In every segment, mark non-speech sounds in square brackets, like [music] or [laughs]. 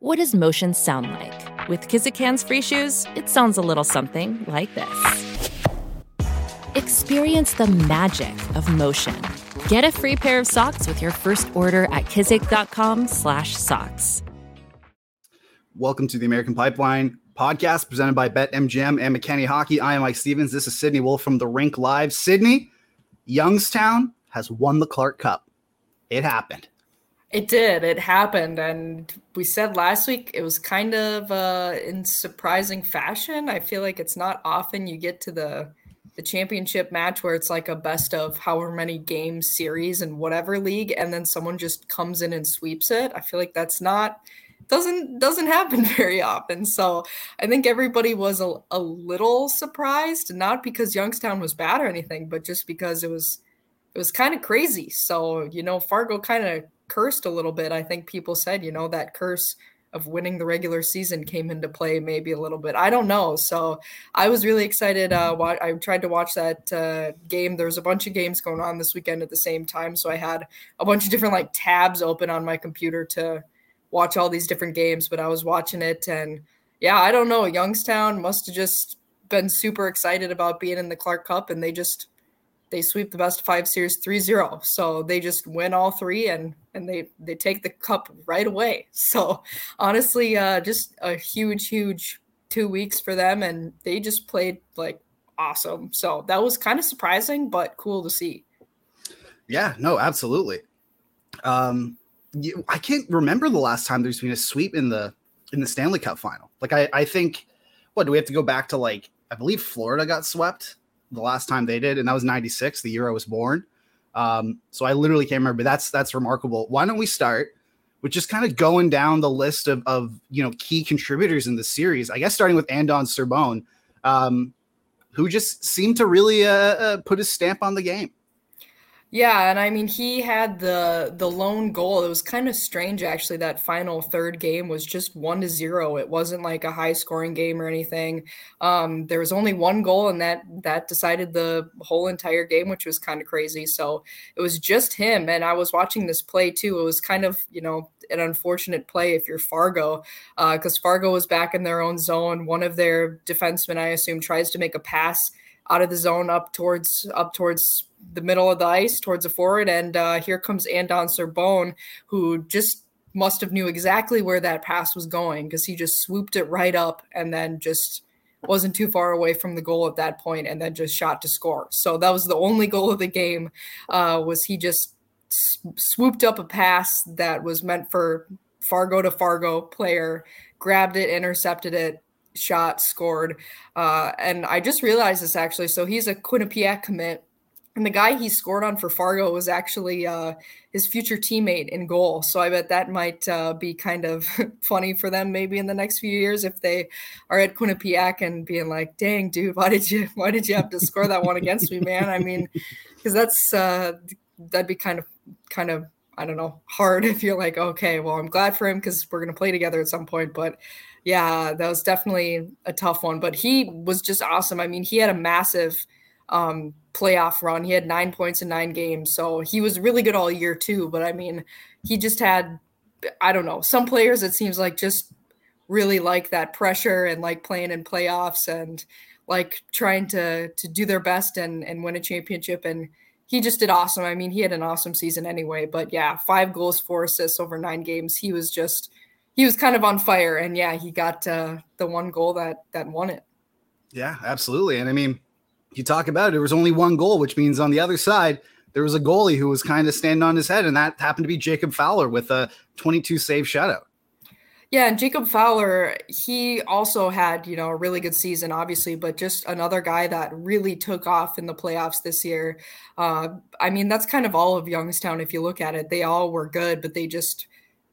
What does motion sound like? With Kizik hands free shoes, it sounds a little something like this. Experience the magic of motion. Get a free pair of socks with your first order at kizik.com/socks. Welcome to the American Pipeline podcast presented by BetMGM and McKenny Hockey. I am Mike Stephens. This is Sydney Wolf from the Rink Live. Sydney, Youngstown has won the Clark Cup. It happened. It did. It happened. And we said last week it was kind of uh, in surprising fashion. I feel like it's not often you get to the the championship match where it's like a best of however many game series in whatever league and then someone just comes in and sweeps it. I feel like that's not doesn't doesn't happen [laughs] very often. So I think everybody was a, a little surprised, not because Youngstown was bad or anything, but just because it was it was kind of crazy. So, you know, Fargo kind of cursed a little bit. I think people said, you know, that curse of winning the regular season came into play maybe a little bit. I don't know. So I was really excited. Uh, I tried to watch that uh, game. There was a bunch of games going on this weekend at the same time. So I had a bunch of different like tabs open on my computer to watch all these different games, but I was watching it and yeah, I don't know. Youngstown must have just been super excited about being in the Clark Cup and they just they sweep the best five series 3-0 so they just win all three and and they they take the cup right away. [laughs] So honestly uh just a huge huge two weeks for them and they just played like awesome. So that was kind of surprising but cool to see. Yeah no absolutely. Um you, i can't remember the last time there's been a sweep in the in the stanley cup final. Like i i think what do we have to go back to like i believe florida got swept the last time they did, and that was 96, the year I was born. Um, so I literally can't remember. That's that's remarkable. Why don't we start with just kind of going down the list of, of you know key contributors in the series? I guess starting with Andon Cerbone, um, who just seemed to really uh, uh, put his stamp on the game. Yeah, and I mean he had the the lone goal. It was kind of strange actually that final third game was just 1 to 0. It wasn't like a high scoring game or anything. Um, there was only one goal and that that decided the whole entire game, which was kind of crazy. So it was just him and I was watching this play too. It was kind of, you know, an unfortunate play if you're Fargo, because uh, Fargo was back in their own zone. One of their defensemen, I assume, tries to make a pass out of the zone up towards up towards the middle of the ice towards the forward, and uh, here comes Andon Cerbone, who just must have knew exactly where that pass was going because he just swooped it right up and then just wasn't too far away from the goal at that point and then just shot to score. So that was the only goal of the game uh, was he just swooped up a pass that was meant for Fargo to Fargo player, grabbed it, intercepted it, shot, scored. Uh, and I just realized this actually. So he's a Quinnipiac commit. And the guy he scored on for Fargo was actually uh, his future teammate in goal. So I bet that might uh, be kind of [laughs] funny for them maybe in the next few years if they are at Quinnipiac and being like, "Dang, dude, why did you why did you have to score that one against me, man?" I mean, because that's uh, that'd be kind of kind of I don't know hard [laughs] if you're like, okay, well, I'm glad for him because we're gonna play together at some point, but yeah, that was definitely a tough one. But he was just awesome. I mean, he had a massive um, playoff run. He had nine points in nine games. So he was really good all year, too. But I mean, he just had, I don't know, some players it seems like just really like that pressure and like playing in playoffs and like trying to to do their best and and win a championship and he just did awesome. I mean, he had an awesome season anyway, but yeah, five goals, four assists over nine games. He was just he was kind of on fire, and yeah, he got uh, the one goal that that won it. Yeah, absolutely. And I mean, you talk about it, there was only one goal, which means on the other side there was a goalie who was kind of standing on his head, and that happened to be Jacob Fowler with a 22 save shutout. Yeah, and Jacob Fowler, he also had, you know, a really good season, obviously, but just another guy that really took off in the playoffs this year. Uh, I mean, that's kind of all of Youngstown if you look at it. They all were good, but they just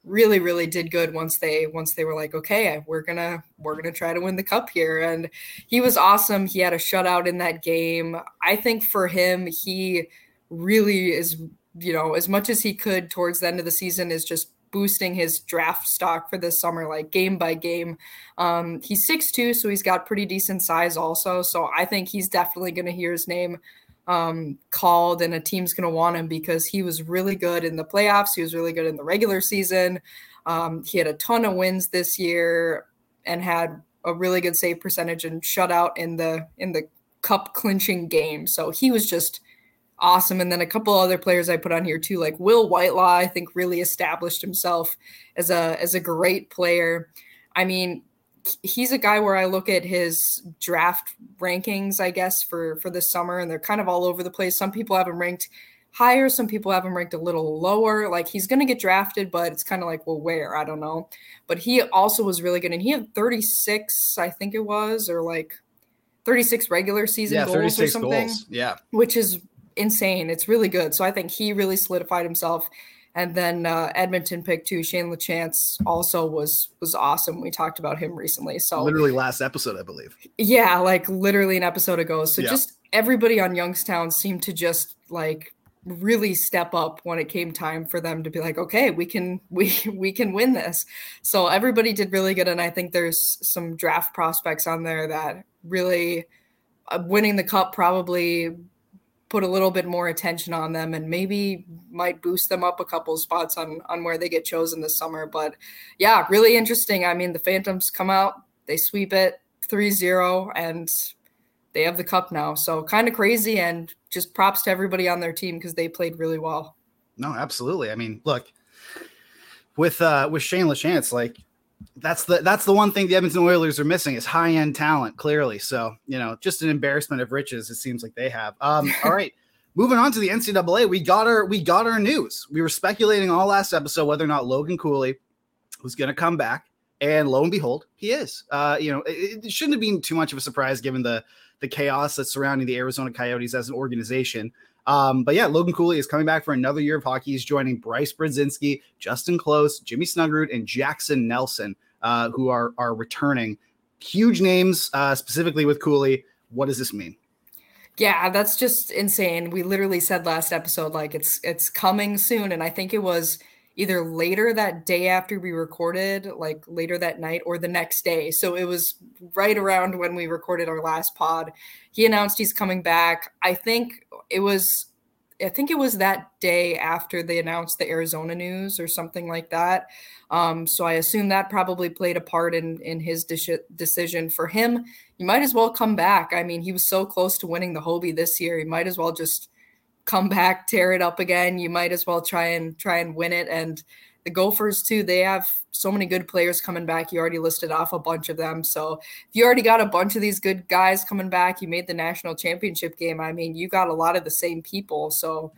really really did good once they once they were like okay we're gonna we're gonna try to win the cup here. And he was awesome. He had a shutout in that game. I think for him he really is you know as much as he could towards the end of the season is just boosting his draft stock for this summer like game by game. Um he's 6'2 so he's got pretty decent size also. So i think he's definitely going to hear his name um, called, and a team's going to want him because he was really good in the playoffs. He was really good in the regular season. Um, he had a ton of wins this year and had a really good save percentage and shutout in the in the cup clinching game. So he was just awesome. And then a couple other players I put on here too, like Will Whitelaw, I think really established himself as a as a great player. I mean, he's a guy where I look at his draft rankings, I guess, for for this summer, and they're kind of all over the place. Some people have him ranked higher, some people have him ranked a little lower. Like he's going to get drafted, but it's kind of like, well, where? I don't know. But he also was really good, and he had 36, I think it was, or like 36 regular season yeah, goals or something. Goals. Yeah, which is insane. It's really good. So I think he really solidified himself. And then uh, Edmonton pick two, Shane Lachance also was was awesome. We talked about him recently. So literally last episode, I believe. Yeah, like literally an episode ago. So yeah. just everybody on Youngstown seemed to just like really step up when it came time for them to be like okay we can [laughs] we we can win this so everybody did really good and i think there's some draft prospects on there that really uh, winning the cup probably put a little bit more attention on them and maybe might boost them up a couple spots on on where they get chosen this summer. But yeah really interesting. I mean the phantoms come out they sweep it 3-0 and they have the cup now. So kind of crazy and just props to everybody on their team because they played really well. No absolutely. I mean look with uh with shane lachance like that's the that's the one thing the Edmonton Oilers are missing is high end talent. Clearly, so you know, just an embarrassment of riches. It seems like they have. Um, all right, [laughs] moving on to the NCAA, we got our we got our news. We were speculating all last episode whether or not Logan Cooley was going to come back, and lo and behold, he is. Uh, you know, it, it shouldn't have been too much of a surprise given the the chaos that's surrounding the Arizona Coyotes as an organization. Um, but yeah, Logan Cooley is coming back for another year of hockey. He's joining Bryce Brodzinski, Justen Close, Jimmy Snuggerud, and Jackson Nelson, uh, who are are returning. Huge names, uh, specifically with Cooley. What does this mean? Yeah, that's just insane. We literally said last episode like it's it's coming soon, and I think it was either later that day after we recorded, like later that night, or the next day. So it was right around when we recorded our last pod. He announced he's coming back. I think it was I think it was that day after they announced the Arizona news or something like that. Um, so I assume that probably played a part in in his de- decision. For him, you might as well come back. I mean, he was so close to winning the Hobey this year. He might as well just come back, tear it up again. You might as well try and try and win it. And the Gophers too, they have so many good players coming back. You already listed off a bunch of them. So if you already got a bunch of these good guys coming back, you made the national championship game. I mean, you got a lot of the same people. So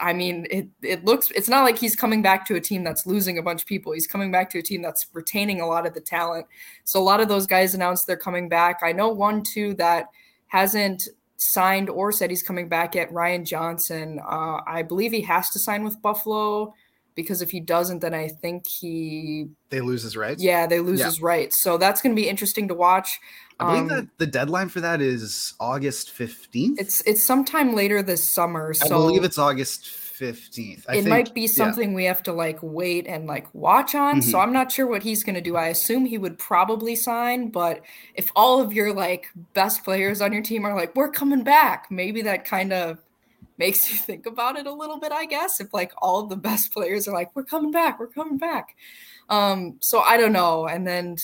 I mean, it it looks it's not like he's coming back to a team that's losing a bunch of people. He's coming back to a team that's retaining a lot of the talent. So a lot of those guys announced they're coming back. I know one too that hasn't signed or said he's coming back at Ryan Johnson. Uh, I believe he has to sign with Buffalo because if he doesn't, then I think he they lose his rights. Yeah, they lose yeah. his rights. So that's going to be interesting to watch. I believe um, that the deadline for that is August fifteenth. It's it's sometime later this summer. So I believe it's August fifteenth. It think, might be something yeah. we have to like wait and like watch on. Mm-hmm. So I'm not sure what he's going to do. I assume he would probably sign, but if all of your like best players on your team are like, we're coming back, maybe that kind of makes [laughs] you think about it a little bit, I guess. If like all of the best players are like, we're coming back, we're coming back. Um, so I don't know. And then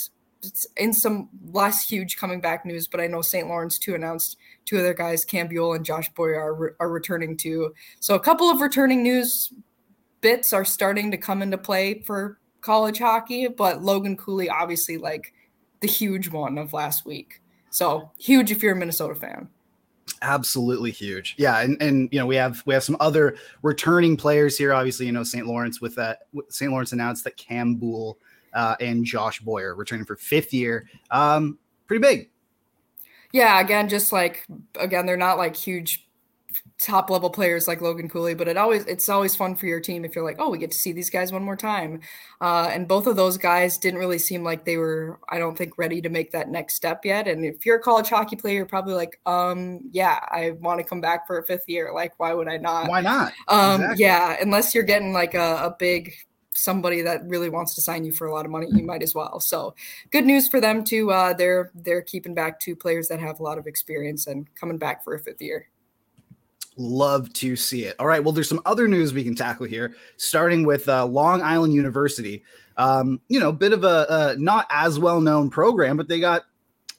in some less huge coming back news, but I know St. Lawrence too announced two other guys, Cam Buell and Josh Boyer, are, re- are returning too. So a couple of returning news bits are starting to come into play for college hockey, but Logan Cooley obviously like the huge one of last week. So huge if you're a Minnesota fan absolutely huge yeah and and you know we have we have some other returning players here obviously you know st lawrence with that st lawrence announced that cam uh, and josh boyer returning for fifth year um pretty big yeah again just like again they're not like huge top level players like Logan Cooley, but it always it's always fun for your team if you're like, oh, we get to see these guys one more time. Uh, and both of those guys didn't really seem like they were, I don't think, ready to make that next step yet. And if you're a college hockey player, you're probably like, um, yeah, I want to come back for a fifth year. Like, why would I not? Why not? Um, exactly. yeah, unless you're getting like a, a big somebody that really wants to sign you for a lot of money, you might as well. So good news for them too. Uh, they're they're keeping back two players that have a lot of experience and coming back for a fifth year. Love to see it. All right. Well, there's some other news we can tackle here, starting with uh, Long Island University. Um, you know, bit of a, not as well known program, but they got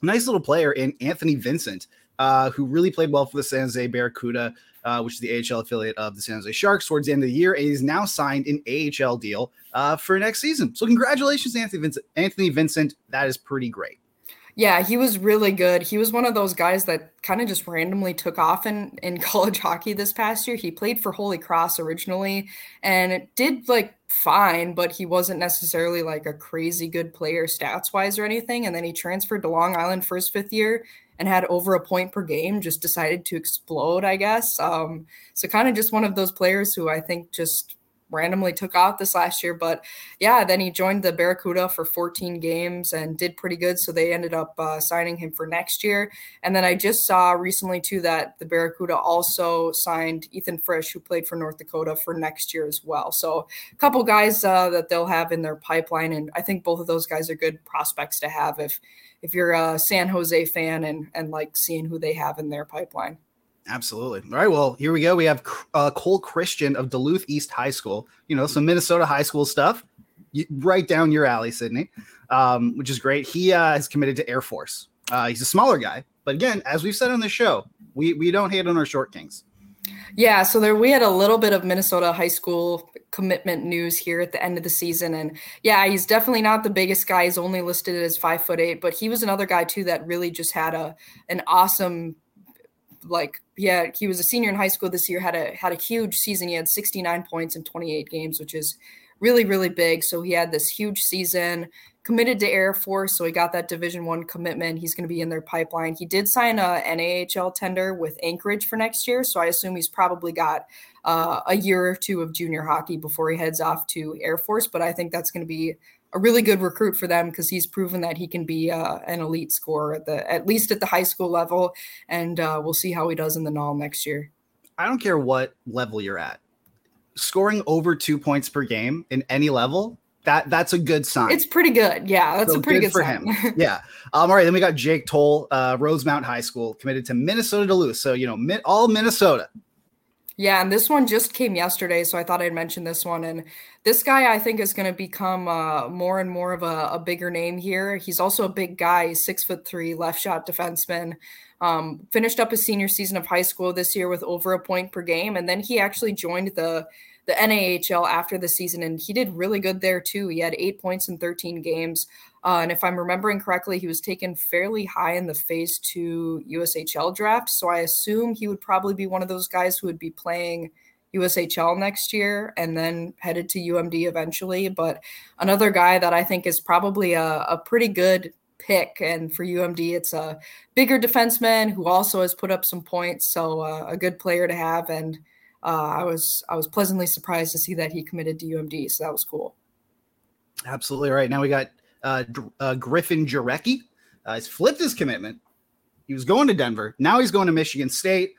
a nice little player in Anthony Vincent, uh, who really played well for the San Jose Barracuda, uh, which is the AHL affiliate of the San Jose Sharks towards the end of the year. He's now signed an AHL deal uh, for next season. So congratulations, Anthony Vincent. Anthony Vincent, that is pretty great. Yeah, he was really good. He was one of those guys that kind of just randomly took off in, in [laughs] college hockey this past year. He played for Holy Cross originally and it did like fine, but he wasn't necessarily like a crazy good player stats wise or anything. And then he transferred to Long Island for his fifth year and had over a point per game, just decided to explode, I guess. Um, so kind of just one of those players who I think just randomly took off this last year. But yeah, then he joined the Barracuda for 14 games and did pretty good. So they ended up uh, signing him for next year. And then I just saw recently too that the Barracuda also signed Ethan Frisch, who played for North Dakota for next year as well. So a couple guys uh, that they'll have in their pipeline, and I think both of those guys are good prospects to have if if you're a San Jose fan and and like seeing who they have in their pipeline. Absolutely. All right. Well, here we go. We have uh, Cole Christian of Duluth East High School. You know, some Minnesota high school stuff. You, right down your alley, Sydney, um, which is great. He uh, has committed to Air Force. Uh, he's a smaller guy, but again, as we've said on the show, we we don't hate on our short kings. Yeah, so there we had a little bit of Minnesota high school commitment news here at the end of the season, and yeah, he's definitely not the biggest guy. He's only listed as five foot eight, but he was another guy too that really just had a an awesome like yeah he was a senior in high school this year had a had a huge season he had 69 points in 28 games which is really really big. So he had this huge season committed to air force so he got that division one commitment. He's going to be in their pipeline. He did sign a nahl tender with anchorage for next year so i assume he's probably got uh, a year or two of junior hockey before he heads off to air force but i think that's going to be a really good recruit for them because he's proven that he can be uh, an elite scorer at the at least at the high school level, and uh, we'll see how he does in the NAHL next year. I don't care what level you're at, scoring over two points per game in any level. That that's a good sign. It's pretty good. Yeah, that's so a pretty good, good for sign. him. yeah. Um, all right. Then we got Jake Toll, uh, Rosemount High School, committed to Minnesota Duluth. So you know, all Minnesota. Yeah, and this one just came yesterday, so I thought I'd mention this one. And this guy, I think, is going to become uh, more and more of a, a, bigger name here. He's also a big guy, six foot three, left shot defenseman. Um, finished up his senior season of high school this year with over a point per game, and then he actually joined the the NAHL after the season, and he did really good there too. He had eight points in 13 games. Uh, and if I'm remembering correctly, he was taken fairly high in the phase two USHL draft. So I assume he would probably be one of those guys who would be playing USHL next year and then headed to UMD eventually. But another guy that I think is probably a, a pretty good pick. And for UMD, it's a bigger defenseman who also has put up some points. So uh, a good player to have. And uh, I was I was pleasantly surprised to see that he committed to UMD. So that was cool. Absolutely right. Now we got uh, uh, Griffin Jarecki. Uh, he's flipped his commitment. He was going to Denver. Now he's going to Michigan State.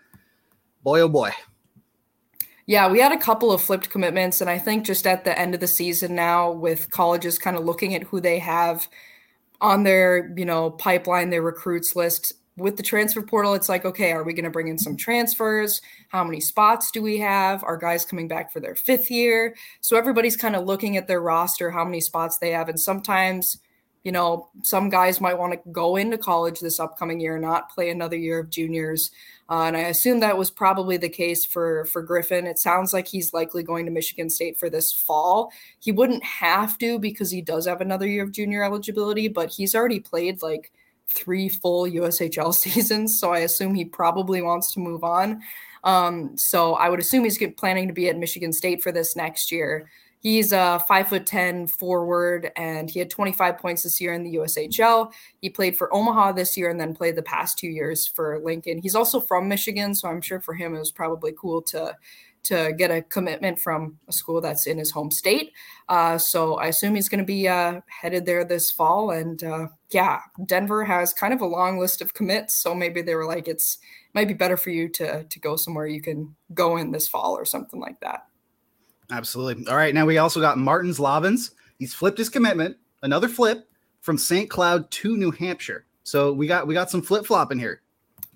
Boy, oh boy. Yeah, we had a couple of flipped commitments. And I think just at the end of the season now, with colleges kind of looking at who they have on their, you know, pipeline, their recruits list, with the transfer portal, it's like, okay, are we going to bring in some transfers? How many spots do we have? Are guys coming back for their fifth year? So everybody's kind of looking at their roster, how many spots they have. And sometimes, you know, some guys might want to go into college this upcoming year, not play another year of juniors. Uh, and I assume that was probably the case for for Griffin. It sounds like he's likely going to Michigan State for this fall. He wouldn't have to because he does have another year of junior eligibility, but he's already played like – three full USHL [laughs] seasons, so I assume he probably wants to move on. Um, so I would assume he's planning to be at Michigan State for this next year. He's a five foot ten forward, and he had 25 points this year in the USHL. He played for Omaha this year, and then played the past two years for Lincoln. He's also from Michigan, so I'm sure for him it was probably cool to to get a commitment from a school that's in his home state. Uh, so I assume he's going to be uh, headed there this fall. And uh, yeah, Denver has kind of a long list of commits, so maybe they were like, it's it might be better for you to to go somewhere you can go in this fall or something like that. Absolutely. All right, now we also got Martins Lavins. He's flipped his commitment, another flip from St. Cloud to New Hampshire. So we got we got some flip flopping here.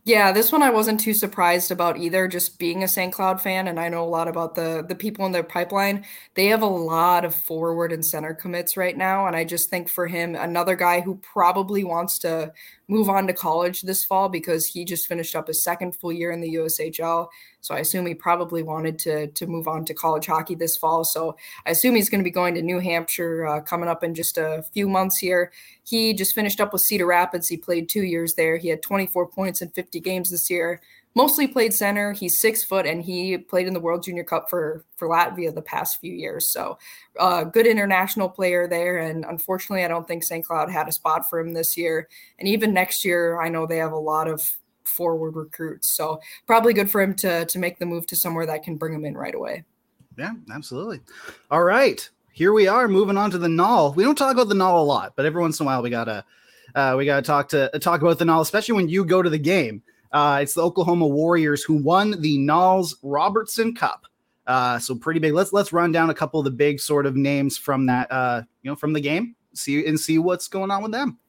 Yeah, this one I wasn't too surprised about either, just being a St. Cloud fan, and I know a lot about the the people in their pipeline. They have a lot of forward and center commits right now, and I just think for him, another guy who probably wants to move on to college this fall because he just finished up his second full year in the USHL. So I assume he probably wanted to to move on to college hockey this fall. So I assume he's going to be going to New Hampshire uh, coming up in just a few months here. He just finished up with Cedar Rapids. He played two years there. He had 24 points in 50 games this year. Mostly played center. He's six foot, and he played in the World Junior Cup for for Latvia the past few years. So, uh, good international player there. And unfortunately, I don't think St. Cloud had a spot for him this year. And even next year, I know they have a lot of forward recruits. So probably good for him to to make the move to somewhere that can bring him in right away. Yeah, absolutely. All right, here we are moving on to the Null. We don't talk about the Null a lot, but every once in a while we gotta uh, we gotta talk to talk about the Null, especially when you go to the game. Uh, it's the Oklahoma Warriors who won the Noll's Robertson Cup. Uh, so pretty big. Let's let's run down a couple of the big sort of names from that uh, you know from the game. See and see what's going on with them.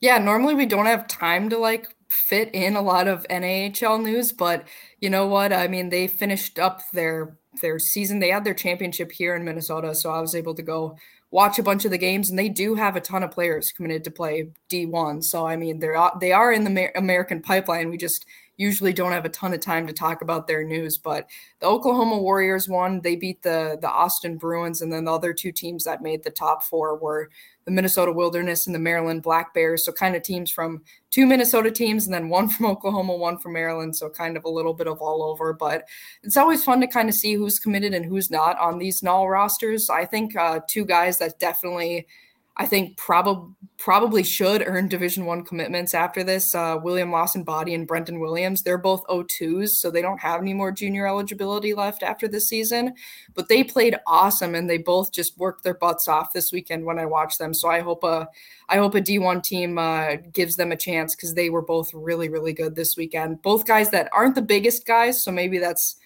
Yeah, normally we don't have time to like fit in a lot of NHL news, but you know what? I mean, they finished up their their season. They had their championship here in Minnesota, so I was able to go watch a bunch of the games, and they do have a ton of players committed to play D1. So I mean, they're they are in the American pipeline. We just usually don't have a ton of time to talk about their news. But the Oklahoma Warriors won. They beat the the Austin Bruins, and then the other two teams that made the top four were the Minnesota Wilderness and the Maryland Black Bears. So kind of teams from two Minnesota teams, and then one from [laughs] Oklahoma, one from Maryland. So kind of a little bit of all over. But it's always fun to kind of see who's committed and who's not on these null rosters. I think uh, two guys that definitely I think probably probably should earn Division One commitments after this. Uh, William Lawson Body and Brenton Williams, they're both O2s, so they don't have any more junior eligibility left after this season. But they played awesome, and they both just worked their butts off this weekend when I watched them. So I hope a I hope a D1 team uh, gives them a chance because they were both really really good this weekend. Both guys that aren't the biggest guys, so maybe that's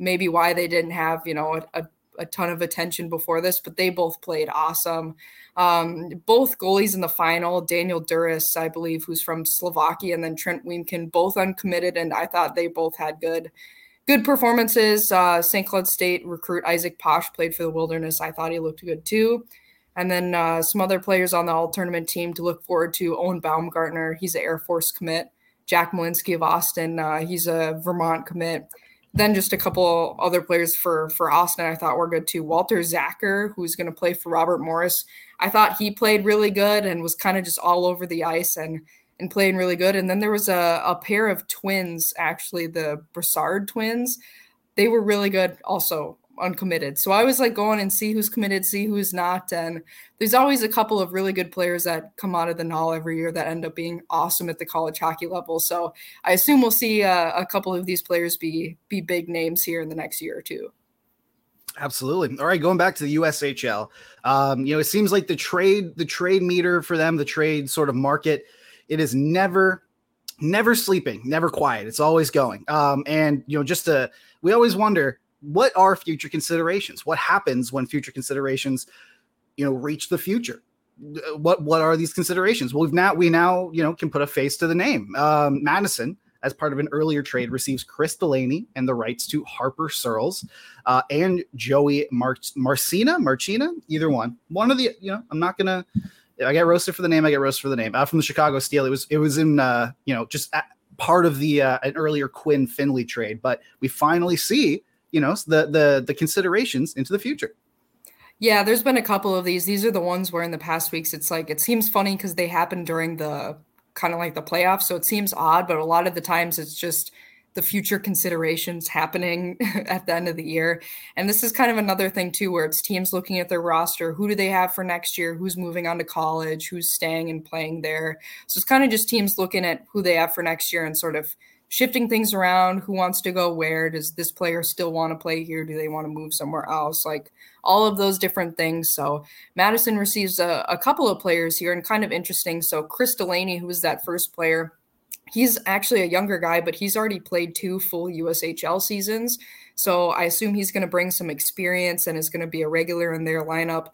maybe why they didn't have you know a, a a ton of attention before this, but they both played awesome. Um, both goalies in the final, Daniel Duris, I believe, who's from Slovakia, and then Trent Wiemken, both uncommitted, and I thought they both had good good performances. Uh, St. Cloud State recruit Isaac Posh played for the Wilderness. I thought he looked good too. And then uh, some other players on the all tournament team to look forward to. Owen Baumgartner, he's an Air Force commit. Jack Malinsky of Austin, uh, he's a Vermont commit then just a couple other players for for Austin I thought were good too. Walter Zacher, who's going to play for Robert Morris, I thought he played really good and was kind of just all over the ice and and playing really good. And then there was a, a pair of twins, actually the Brassard twins. They were really good also uncommitted. So I was like going and see who's committed, see who's not. And there's always a couple of really good players that come out of the null every year that end up being awesome at the college hockey level. So I assume we'll see uh, a couple of these players be be big names here in the next year or two. Absolutely. All right, going back to the USHL. Um, you know, it seems like the trade, the trade meter for them, the trade sort of market, it is never, never sleeping, never quiet. It's always going. Um, and you know, just to, we always wonder what are future considerations? What happens when future considerations, you know, reach the future? What what are these considerations? Well, we've now we now you know can put a face to the name. Um, Madison, as part of an earlier trade, receives Chris Delaney and the rights to Harper Searles uh, and Joey Mar- Marcina, Marcina, either one. One of the you know, I'm not gonna. I get roasted for the name. I get roasted for the name. Uh, from the Chicago Steel, it was it was in uh, you know just part of the uh, an earlier Quinn Finley trade, but we finally see you know the the the considerations into the future. Yeah, there's been a couple of these. These are the ones where in the past weeks it's like it seems funny because they happen during the kind of like the playoffs, so it seems odd, but a lot of the times it's just the future considerations happening [laughs] at the end of the year. And this is kind of another thing too, where it's teams looking at their roster. Who do they have for next year? Who's moving on to college? Who's staying and playing there? So it's kind of just teams looking at who they have for next year and sort of shifting things around. Who wants to go where? Does this player still want to play here? Do they want to move somewhere else? Like all of those different things. So madison receives a, a couple of players here and kind of interesting. So chris delaney who was that first player he's actually a younger guy but he's already played two full ushl seasons. So i assume he's going to bring some experience and is going to be a regular in their lineup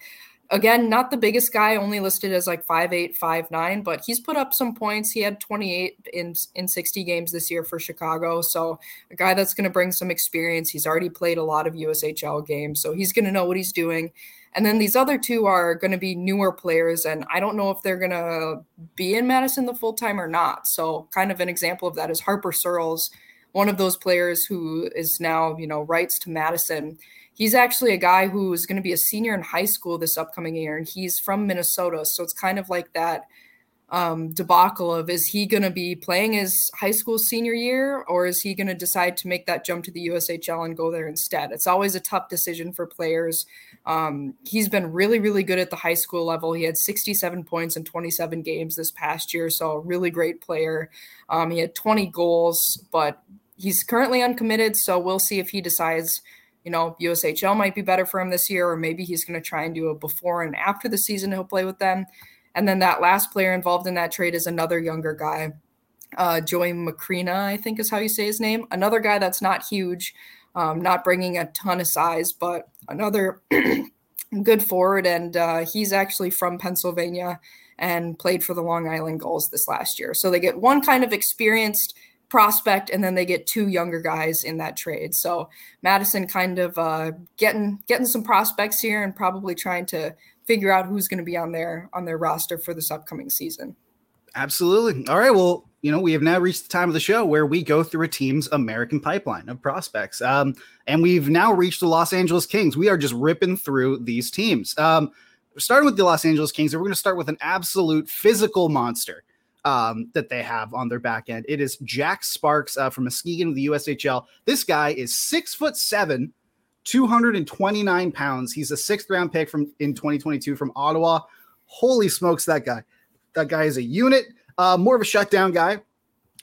again, not the biggest guy, only listed as like five eight, five nine, but he's put up some points. He had 28 in in 60 games this year for Chicago. So a guy that's going to bring some experience. He's already played a lot of USHL games, so he's going to know what he's doing. And then these other two are going to be newer players, and I don't know if they're going to be in Madison the full time or not. So, kind of an example of that is Harper Searles, one of those players who is now, you know, writes to Madison he's actually a guy who is going to be a senior in high school this upcoming year, and he's from Minnesota. So it's kind of like that um, debacle of is he going to be playing his high school senior year, or is he going to decide to make that jump to the USHL and go there instead? It's always a tough decision for players. Um, he's been really, really good at the high school level. He had 67 points in 27 games this past year, so a really great player. Um, he had 20 goals, but he's currently uncommitted, so we'll see if he decides – you know, USHL might be better for him this year, or maybe he's going to try and do a before and after the season he'll play with them. And then that last player involved in that trade is another younger guy, uh, Joey Macrina, I think is how you say his name. Another guy that's not huge, um, not bringing a ton of size, but another [clears throat] good forward. And uh, he's actually from Pennsylvania and played for the Long Island Gulls this last year. So they get one kind of experienced prospect and then they get two younger guys in that trade. So madison kind of uh, getting getting some prospects here and probably trying to figure out who's going to be on their on their roster for this upcoming season. Absolutely. All right well you know we have now reached the time of the show where we go through a team's american pipeline of prospects. Um, and we've now reached the los angeles kings. We are just ripping through these teams. Um, starting with the los angeles kings and we're going to start with an absolute physical monster um, that they have on their back end. It is Jack Sparks uh, from Muskegon of the USHL. This guy is six foot seven, 229 pounds. He's a sixth round pick from in 2022 from Ottawa. Holy smokes, that guy! That guy is a unit. Uh, more of a shutdown guy,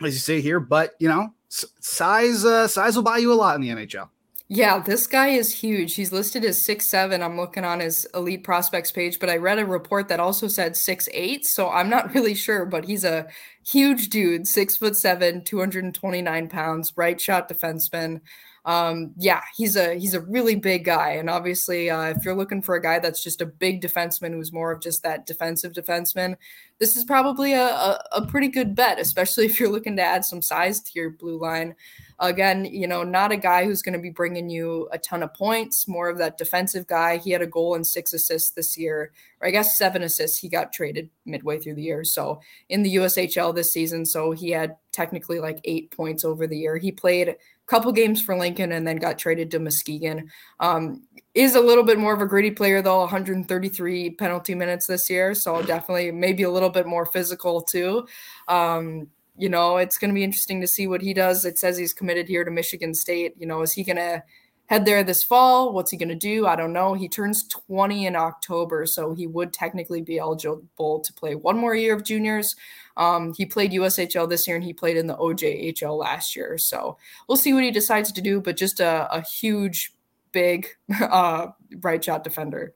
as you say here, but you know, size uh, size will buy you a lot in the NHL. Yeah, this guy is huge. He's listed as six seven. I'm looking on his elite prospects page, but I read a report that also said six eight. So I'm not [laughs] really sure, but he's a huge dude, six foot seven, 229 pounds, right shot defenseman. Um, yeah, he's a he's a really big guy, and obviously, uh, if you're looking for a guy that's just a big defenseman who's more of just that defensive defenseman, this is probably a, a, a pretty good bet, especially [laughs] if you're looking to add some size to your blue line. Again, you know, not a guy who's going to be bringing you a ton of points, more of that defensive guy. He had a goal and six assists this year, or I guess seven assists. He got traded midway through the year. So in the USHL this season, so he had technically like eight points over the year. He played a couple games for Lincoln and then got traded to Muskegon. Um, is a little bit more of a gritty player though 133 penalty minutes this year so definitely maybe a little bit more physical too um, you know, it's going to be interesting to see what he does. It says he's committed here to Michigan State. You know, is he going to head there this fall? What's he going to do? I don't know. He turns 20 in October, so he would technically be eligible to play one more year of juniors. Um, he played USHL this year and he played in the OJHL last year. So we'll see what he decides to do, but just a, a huge, big [laughs] uh, right shot defender.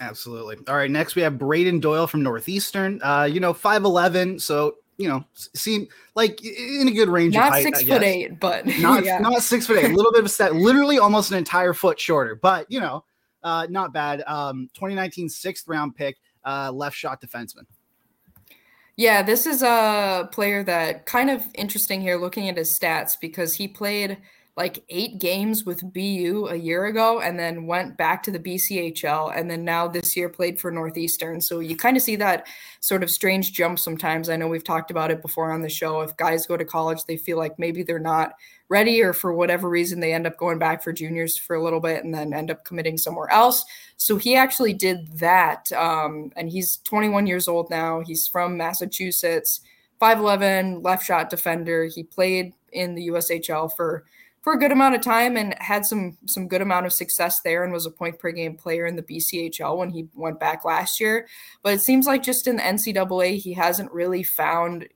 Absolutely. All right. Next, we have Braden Doyle from Northeastern. Uh, you know, 5'11. So you know, seem like in a good range. Not of height, six foot eight, but [laughs] not yeah. not six foot eight. A little bit of a step, literally almost an entire foot shorter. But you know, uh, not bad. Um, 2019 sixth round pick, uh, left shot defenseman. Yeah, this is a player that kind of interesting here looking at his stats because he played like eight games with BU a year ago and then went back to the BCHL and then now this year played for Northeastern. So you kind of see that sort of strange jump sometimes. I know we've talked about it before on the show. If guys go to college, they feel like maybe they're not ready or for whatever reason they end up going back for juniors for a little bit and then end up committing somewhere else. So he actually did that. Um, and he's 21 years old now. He's from Massachusetts, 5'11, left shot defender. He played in the USHL for for a good amount of time and had some some good amount of success there and was a point per game player in the BCHL when he went back last year. But it seems like just in the NCAA, he hasn't really found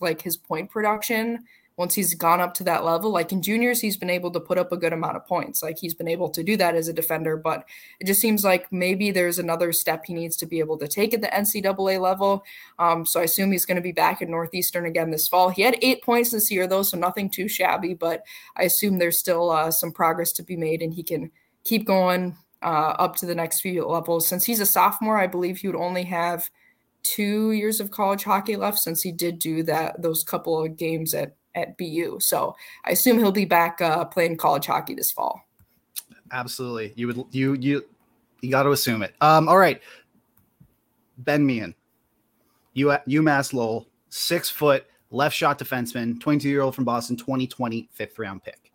like his point production once he's gone up to that level. Like in juniors, he's been able to put up a good amount of points. Like he's been able to do that as a defender, but it just seems like maybe there's another step he needs to be able to take at the NCAA level. Um, so I assume he's going to be back at Northeastern again this fall. He had eight points this year, though, so nothing too shabby, but I assume there's still uh, some progress to be made and he can keep going uh, up to the next few levels. Since he's a sophomore, I believe he would only have two years of college hockey left since he did do that those couple of games at at BU. So I assume he'll be back uh, playing college hockey this fall. Absolutely, you would you you you got to assume it. Um, all right, Ben Meehan, U UMass Lowell, six foot left shot defenseman, 22 year old from Boston, 2020 fifth round pick.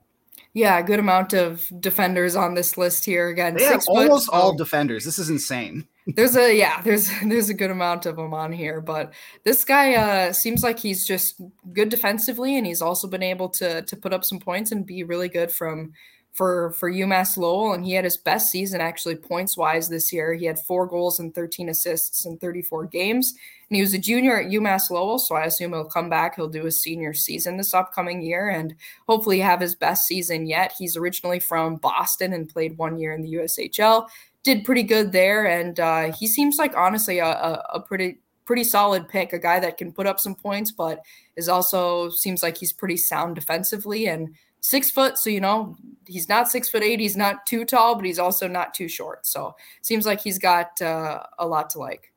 Yeah, good amount of defenders on this list here. Again, yeah, almost foot, all defenders. This is insane. There's a yeah, there's [laughs] there's a good amount of them on here, but this guy uh, seems like he's just good defensively, and he's also been able to to put up some points and be really good from for for UMass Lowell, and he had his best season actually points wise this year. He had four goals and 13 assists in 34 games, and he was a junior at UMass Lowell. So I assume he'll come back. He'll do his senior season this upcoming year, and hopefully have his best season yet. He's originally from Boston and played one year in the USHL. Did pretty good there, and uh, he seems like honestly a, a, a pretty pretty solid pick, a guy that can put up some points, but is also seems like he's pretty sound defensively and six foot. So, you know, he's not six foot eight. He's not too tall, but he's also not too short. So, seems like he's got uh, a lot to like.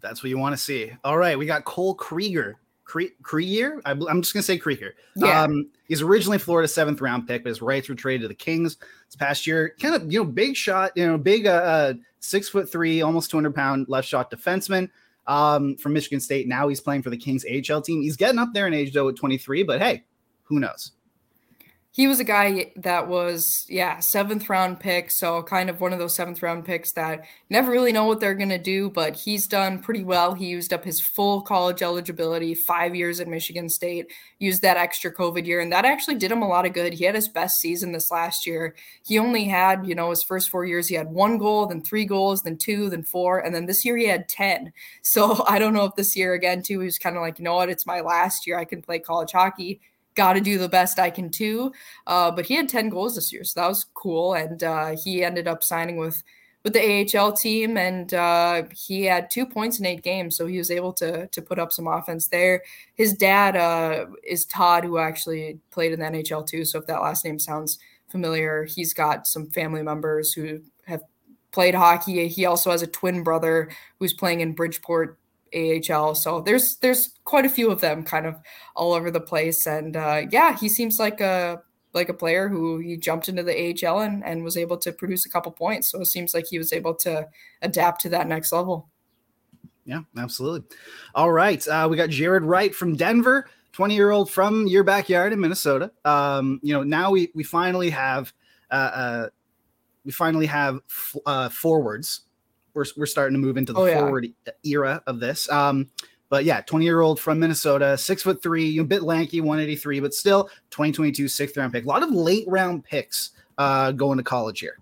That's what you want to see. All right. We got Cole Krygier. Kre- Krygier? I, am just going to say Krygier. Yeah. Um, he's originally Florida seventh round pick, but his rights were traded to the Kings this past year. Kind of, you know, big shot, you know, big uh, uh six foot three, almost 200 pound left shot defenseman um, from Michigan State. Now he's playing for the Kings AHL team. He's getting up there in age though at 23, but hey, who knows? He was a guy that was yeah seventh round pick so kind of one of those seventh round picks that never really know what they're going to do but he's done pretty well. He used up his full college eligibility five years at michigan state used that extra covid year and that actually did him a lot of good. He had his best season this last year. He only had you know his first four years he had one goal then three goals then two then four and then this year he had 10 [laughs] so i don't know if this year again too he was kind of like you know what? It's my last year. I can play college hockey got to do the best I can too. Uh, but he had 10 goals this year, so that was cool. And uh, he ended up signing with with the AHL team, and uh, he had two points in eight games, so he was able to to put up some offense there. His dad uh, is Todd, who actually played in the NHL too. So if that last name sounds familiar, he's got some family members who have played hockey. He also has a twin brother who's playing in Bridgeport AHL. So there's there's quite a few of them kind of all over the place. And uh, yeah, he seems like a like a player who he jumped into the AHL and, and was able to produce a couple points. So it seems like he was able to adapt to that next level. Yeah, absolutely. All right. Uh, we got Jared Wright from Denver, 20 year old from your backyard in Minnesota. Um, you know, now we, we finally have, uh, uh, we finally have f- uh, forwards we're, we're starting to move into the oh, forward yeah. era of this. Um, but yeah, 20 year old from Minnesota, six foot three, a bit lanky, 183, but still 2022 sixth round pick. A lot of late round picks uh, going to college here.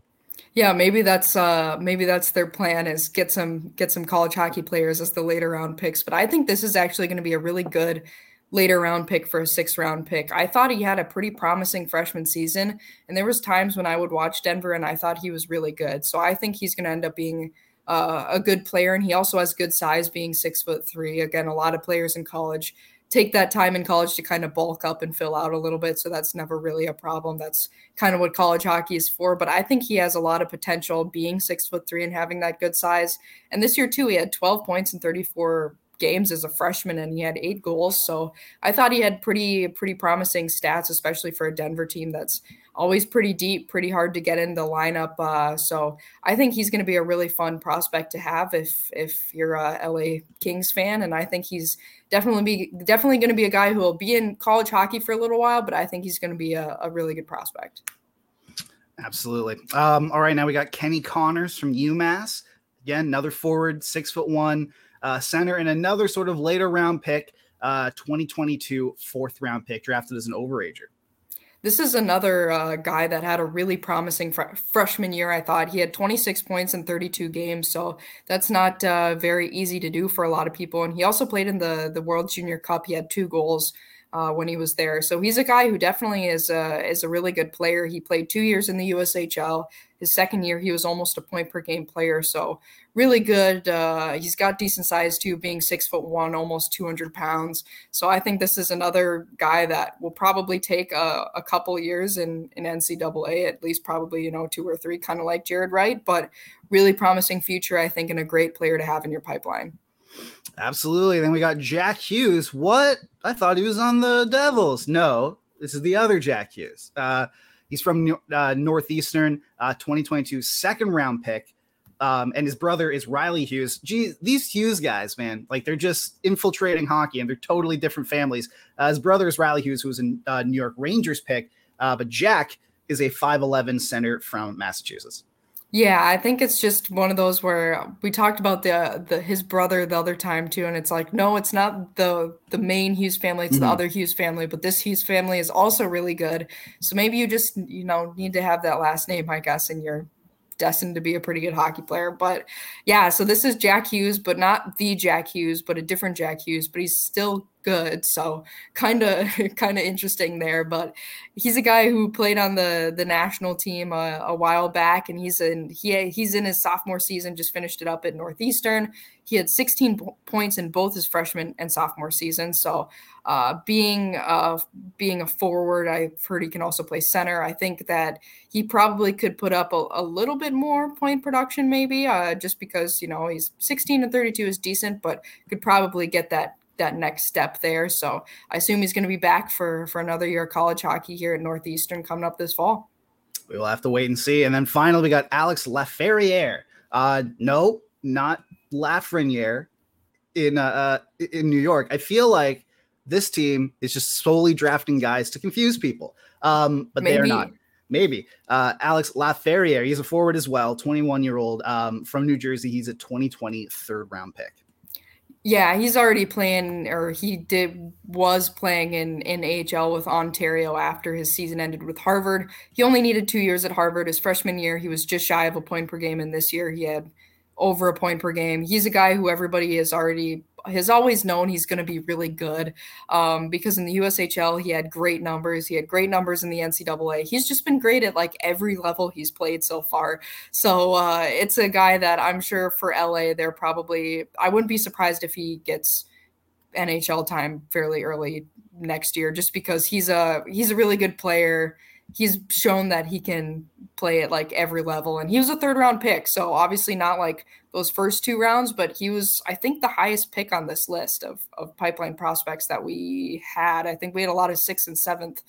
Yeah, maybe that's uh maybe that's their plan is get some get some college hockey players as the later round picks. But I think this is actually going to be a really good later round pick for a sixth round pick. I thought he had a pretty promising freshman season, and there was times when I would watch Denver and I thought he was really good. So I think he's going to end up being uh, a good player, and he also has good size, being six foot three. Again, a lot of players in college take that time in college to kind of bulk up and fill out a little bit, so that's never really a problem. That's kind of what college hockey is for. But I think he has a lot of potential, being six foot three and having that good size. And this year too, he had 12 points in 34 games as a freshman and he had eight goals so i thought he had pretty pretty promising stats especially for a denver team that's always pretty deep, pretty hard to get in the lineup. Uh, so I think he's going to be a really fun prospect to have if if you're a LA Kings fan, and I think he's definitely be definitely going to be a guy who will be in college hockey for a little while, but I think he's going to be a, a really good prospect. Absolutely. Um, all right, now we got Kenny Connors from UMass. Again, another forward, six foot one uh, center, and another sort of later round pick, uh, 2022 fourth round pick, drafted as an overager. This is another uh, guy that had a really promising fr- freshman year. I thought he had 26 points in 32 games, so that's not uh, very easy to do for a lot of people. And he also played in the the World Junior Cup. He had two goals uh, when he was there. So he's a guy who definitely is a, is a really good player. He played two years in the USHL. His second year, he was almost a point per game player. So really good. Uh, he's got decent size too, being six foot one, almost 200 pounds. So I think this is another guy that will probably take a, a couple years in, in NCAA, at least probably, you know, two or three, kind of like Jared Wright, but really promising future, I think, and a great player to have in your pipeline. Absolutely. Then we got Jack Hughes. What? I thought he was on the Devils. No, this is the other Jack Hughes. Uh, he's from uh, Northeastern, uh, 2022 second round pick. Um, and his brother is Riley Hughes. Gee, these Hughes guys, man, like they're just infiltrating hockey and they're totally different families. Uh, his brother is Riley Hughes, who was a uh, New York Rangers pick, uh, but Jack is a 5'11 center from Massachusetts. Yeah, I think it's just one of those where we talked about the the his brother the other time too, and it's like no, it's not the the main Hughes family, it's mm-hmm. the other Hughes family, but this Hughes family is also really good. So maybe you just you know need to have that last name, I guess, and you're destined to be a pretty good hockey player. But yeah, so this is Jack Hughes, but not the Jack Hughes, but a different Jack Hughes, but he's still good. So kind of [laughs] kind of interesting there. But he's a guy who played on the the national team a, a while back, and he's in he he's in his sophomore season, just finished it up at Northeastern. He had 16 points in both his freshman and sophomore season. So uh, being uh, being a forward, I've heard he can also play center. I think that he probably could put up a, a little bit more point production, maybe, uh, just because you know he's 16 and 32 is decent, but could probably get that that next step there. So I assume he's going to be back for for another year of college hockey here at Northeastern coming up this fall. We will have to wait and see. And then finally, we got Alex Laferriere. Uh, no, not Lafreniere in uh, uh in New York. I feel like this team is just solely drafting guys to confuse people. Um, but Maybe. they are not. Maybe. Uh, Alex Laferriere, he's a forward as well, 21 year old um, from New Jersey. He's a 2020 third round pick. Yeah, he's already playing, or he did was playing in in AHL with Ontario after his season ended with Harvard. He only needed two years at Harvard. His freshman year, he was just shy of a point per game, and this year he had over a point per game. He's a guy who everybody has already has always known he's going to be really good um, because in the USHL he had great numbers. He had great numbers in the NCAA. He's just been great at like every level he's played so far. So uh, it's a guy that I'm sure for LA they're probably. I wouldn't be surprised if he gets NHL time fairly early next year, just because he's a he's a really good player he's shown that he can play at like every level and he was a third round pick so obviously not like those first two rounds but he was i think the highest pick on this list of, of pipeline prospects that we had. I think we had a lot of sixth and seventh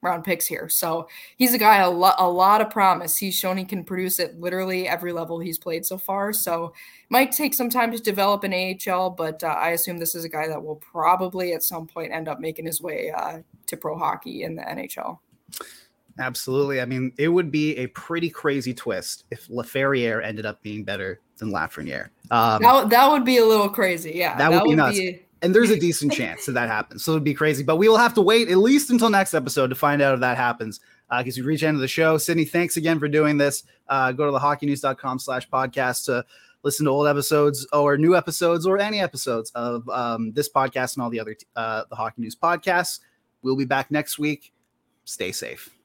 round picks here so he's a guy a, lo- a lot of promise. He's shown he can produce at literally every level he's played so far so might take some time to develop an ahl but uh, i assume this is a guy that will probably at some point end up making his way uh, to pro hockey in the nhl Absolutely. I mean, it would be a pretty crazy twist if Laferriere ended up being better than Lafreniere. Um, that, that would be a little crazy. Yeah. That, that would be nuts. Be... And there's a decent chance that that happens. So it would be crazy. But we will have to wait at least until next episode to find out if that happens. Because uh, we reach the end of the show. Sydney, thanks again for doing this. Uh, go to the hockeynews.com slash podcast to listen to old episodes or new episodes or any episodes of um, this podcast and all the other uh, the Hockey News podcasts. We'll be back next week. Stay safe.